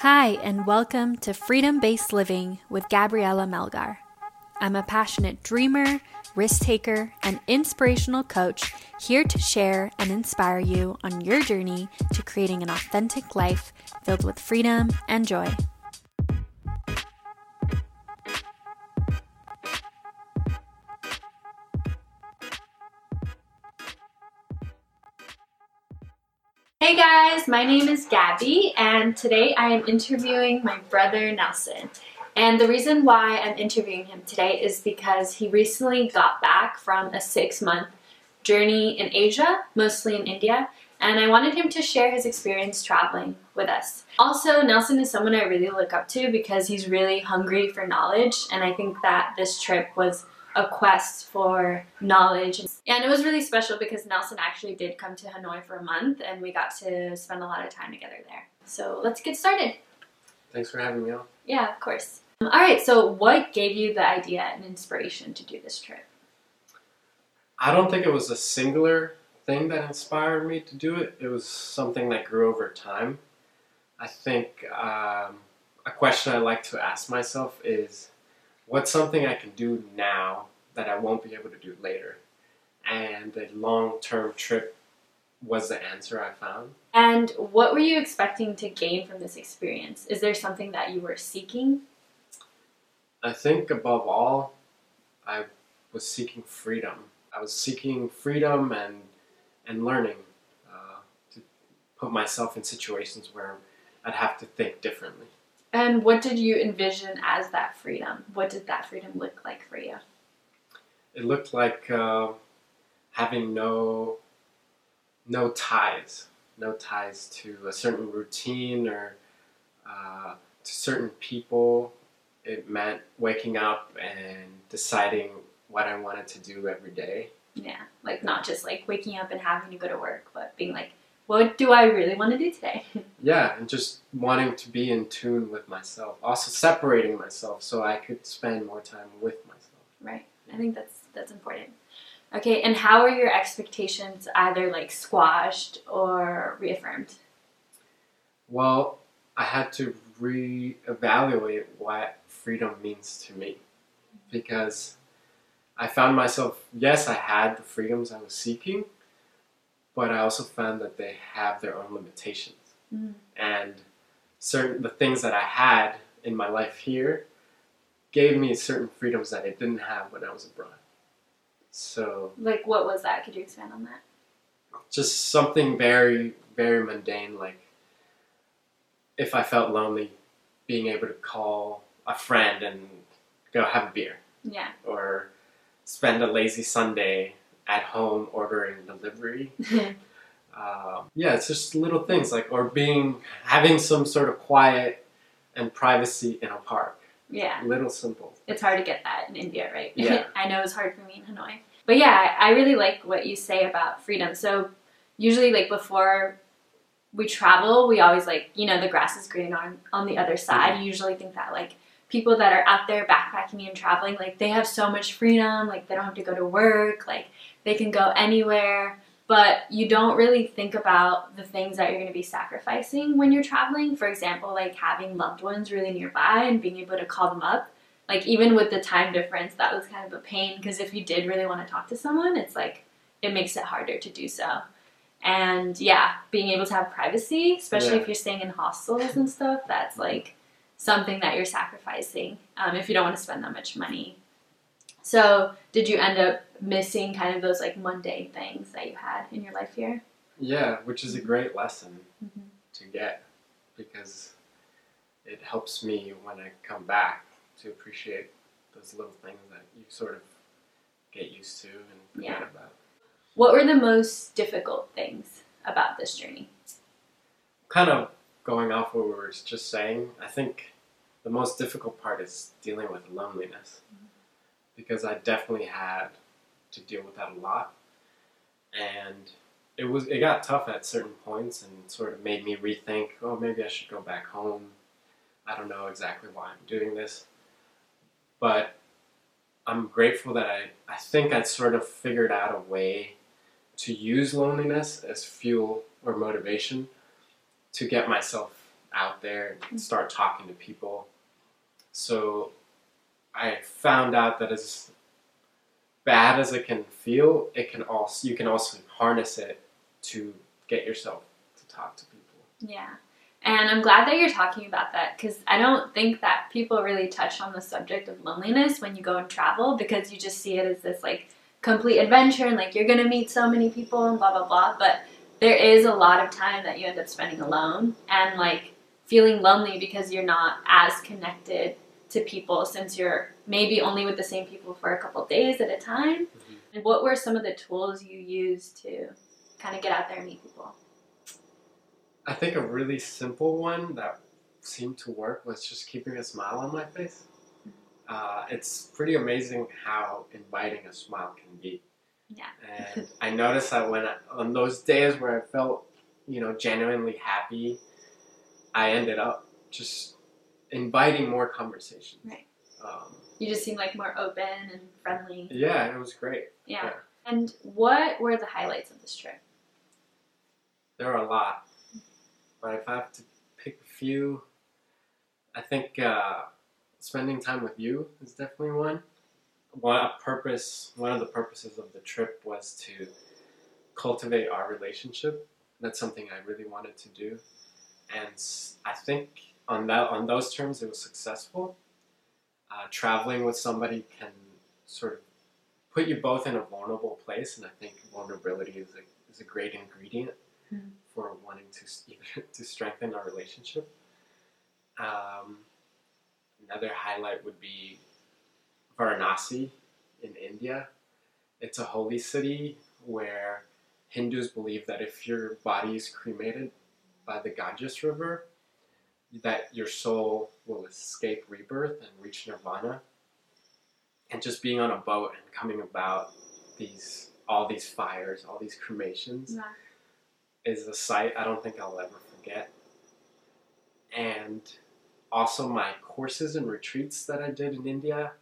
Hi, and welcome to Freedom Based Living with Gabriella Melgar. I'm a passionate dreamer, risk taker, and inspirational coach here to share and inspire you on your journey to creating an authentic life filled with freedom and joy. Hey guys, my name is Gabby, and today I am interviewing my brother Nelson. And the reason why I'm interviewing him today is because he recently got back from a six month journey in Asia, mostly in India, and I wanted him to share his experience traveling with us. Also, Nelson is someone I really look up to because he's really hungry for knowledge, and I think that this trip was a quest for knowledge. And it was really special because Nelson actually did come to Hanoi for a month and we got to spend a lot of time together there. So let's get started. Thanks for having me on. Yeah, of course. All right, so what gave you the idea and inspiration to do this trip? I don't think it was a singular thing that inspired me to do it. It was something that grew over time. I think um, a question I like to ask myself is what's something I can do now that I won't be able to do later? And the long term trip was the answer I found. And what were you expecting to gain from this experience? Is there something that you were seeking? I think above all, I was seeking freedom. I was seeking freedom and and learning uh, to put myself in situations where I'd have to think differently. And what did you envision as that freedom? What did that freedom look like for you? It looked like uh, having no no ties, no ties to a certain routine or uh, to certain people. It meant waking up and deciding what I wanted to do every day. Yeah, like not just like waking up and having to go to work, but being like, what do I really want to do today? yeah, and just wanting to be in tune with myself. Also separating myself so I could spend more time with myself. Right. I think that's that's important. Okay, and how are your expectations either like squashed or reaffirmed? Well, I had to reevaluate what freedom means to me because I found myself, yes, I had the freedoms I was seeking, but I also found that they have their own limitations. Mm. And certain the things that I had in my life here gave me certain freedoms that I didn't have when I was abroad. So like what was that? Could you expand on that? Just something very very mundane like if I felt lonely being able to call a friend and go have a beer. Yeah. Or spend a lazy Sunday at home ordering delivery. uh, yeah, it's just little things like or being having some sort of quiet and privacy in a park. Yeah, little simple. It's hard to get that in India, right? Yeah, I know it's hard for me in Hanoi. But yeah, I really like what you say about freedom. So usually, like before we travel, we always like you know the grass is greener on on the other side. Mm-hmm. You usually think that like people that are out there backpacking and traveling, like they have so much freedom, like they don't have to go to work, like they can go anywhere, but you don't really think about the things that you're going to be sacrificing when you're traveling. For example, like having loved ones really nearby and being able to call them up. Like, even with the time difference, that was kind of a pain because if you did really want to talk to someone, it's like it makes it harder to do so. And yeah, being able to have privacy, especially yeah. if you're staying in hostels and stuff, that's like something that you're sacrificing um, if you don't want to spend that much money so, did you end up missing kind of those like mundane things that you had in your life here? Yeah, which is a great lesson mm-hmm. to get because it helps me when I come back to appreciate those little things that you sort of get used to and forget yeah. about. What were the most difficult things about this journey? Kind of going off what we were just saying, I think the most difficult part is dealing with loneliness. Mm-hmm because I definitely had to deal with that a lot. And it was it got tough at certain points and sort of made me rethink, oh maybe I should go back home. I don't know exactly why I'm doing this. But I'm grateful that I, I think I sort of figured out a way to use loneliness as fuel or motivation to get myself out there and mm. start talking to people. So I found out that as bad as it can feel, it can also you can also harness it to get yourself to talk to people. Yeah. And I'm glad that you're talking about that because I don't think that people really touch on the subject of loneliness when you go and travel because you just see it as this like complete adventure and like you're gonna meet so many people and blah blah blah. But there is a lot of time that you end up spending alone and like feeling lonely because you're not as connected to people since you're maybe only with the same people for a couple days at a time. Mm-hmm. And what were some of the tools you used to kind of get out there and meet people? I think a really simple one that seemed to work was just keeping a smile on my face. Uh, it's pretty amazing how inviting a smile can be. Yeah. And I noticed that when I, on those days where I felt, you know, genuinely happy, I ended up just inviting more conversations. Right. Um, You just seemed like more open and friendly. yeah, it was great. Yeah. Yeah. And what were the highlights of this trip? There are a lot, but if I have to pick a few, I think uh, spending time with you is definitely one. One a purpose, one of the purposes of the trip was to cultivate our relationship. That's something I really wanted to do, and I think on that on those terms it was successful. Uh, traveling with somebody can sort of put you both in a vulnerable place, and I think vulnerability is a is a great ingredient Mhm. for wanting to to strengthen our relationship. Um, another highlight would be Varanasi in India. It's a holy city where Hindus believe that if your body is cremated by the Ganges River, that your soul will escape rebirth and reach nirvana. And just being on a boat and coming about these all these fires, all these cremations, Yeah. is a sight I don't think I'll ever forget. And also, my courses and retreats that I did in India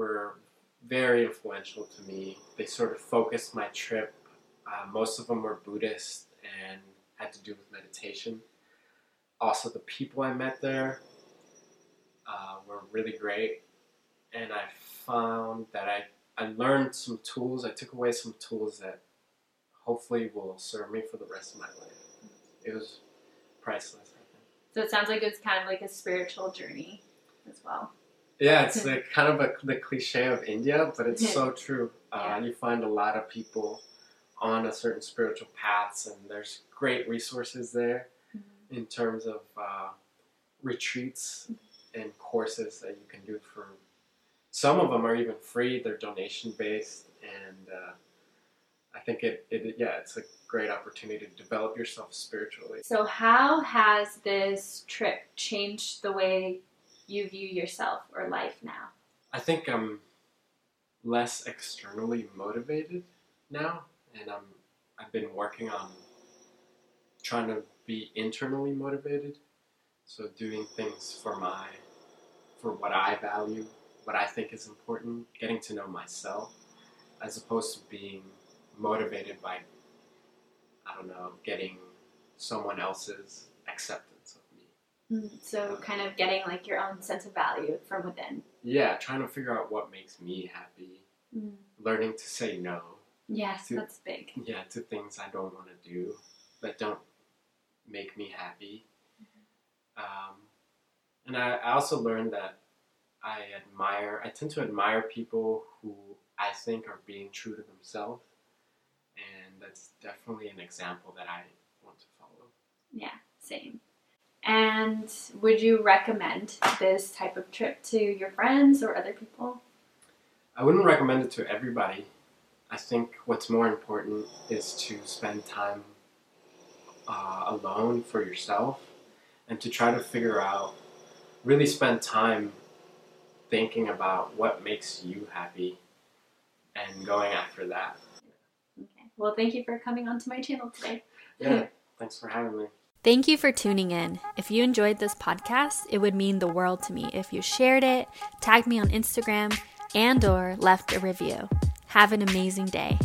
were very influential to me. They sort of focused my trip. Uh, most of them were Buddhist and had to do with meditation. Also, the people I met there uh, were really great, and I found that I, I learned some tools. I took away some tools that hopefully will serve me for the rest of my life. It was priceless, I think. So it sounds like it's kind of like a spiritual journey as well. Yeah, it's like kind of a, the cliche of India, but it's so true. Uh, Yeah. You find a lot of people on a certain spiritual paths, and there's great resources there in terms of uh, retreats and courses that you can do for. Some of them are even free; they're donation based, and uh, I think it, it yeah, it's a great opportunity to develop yourself spiritually. So how has this trip changed the way you view yourself or life now? I think I'm less externally motivated now, and I'm I've been working on trying to be internally motivated. So doing things for my for what I value, what I think is important, getting to know myself, as opposed to being motivated by I don't know, getting someone else's acceptance So kind of getting like your own sense of value from within. Yeah, trying to figure out what makes me happy, learning to say no. Yes, To- that's big. yeah, to things I don't want to do that don't make me happy. Um, and I, I also learned that I admire, I tend to admire people who I think are being true to themselves. And that's definitely an example that I want to follow. Yeah, same. And would you recommend this type of trip to your friends or other people? I wouldn't recommend it to everybody. I think what's more important is to spend time uh, alone for yourself and to try to figure out, really spend time thinking about what makes you happy and going after that. Okay. Well, thank you for coming onto my channel today. Yeah, thanks for having me. Thank you for tuning in. If you enjoyed this podcast, it would mean the world to me if you shared it, tagged me on Instagram, and or left a review. Have an amazing day.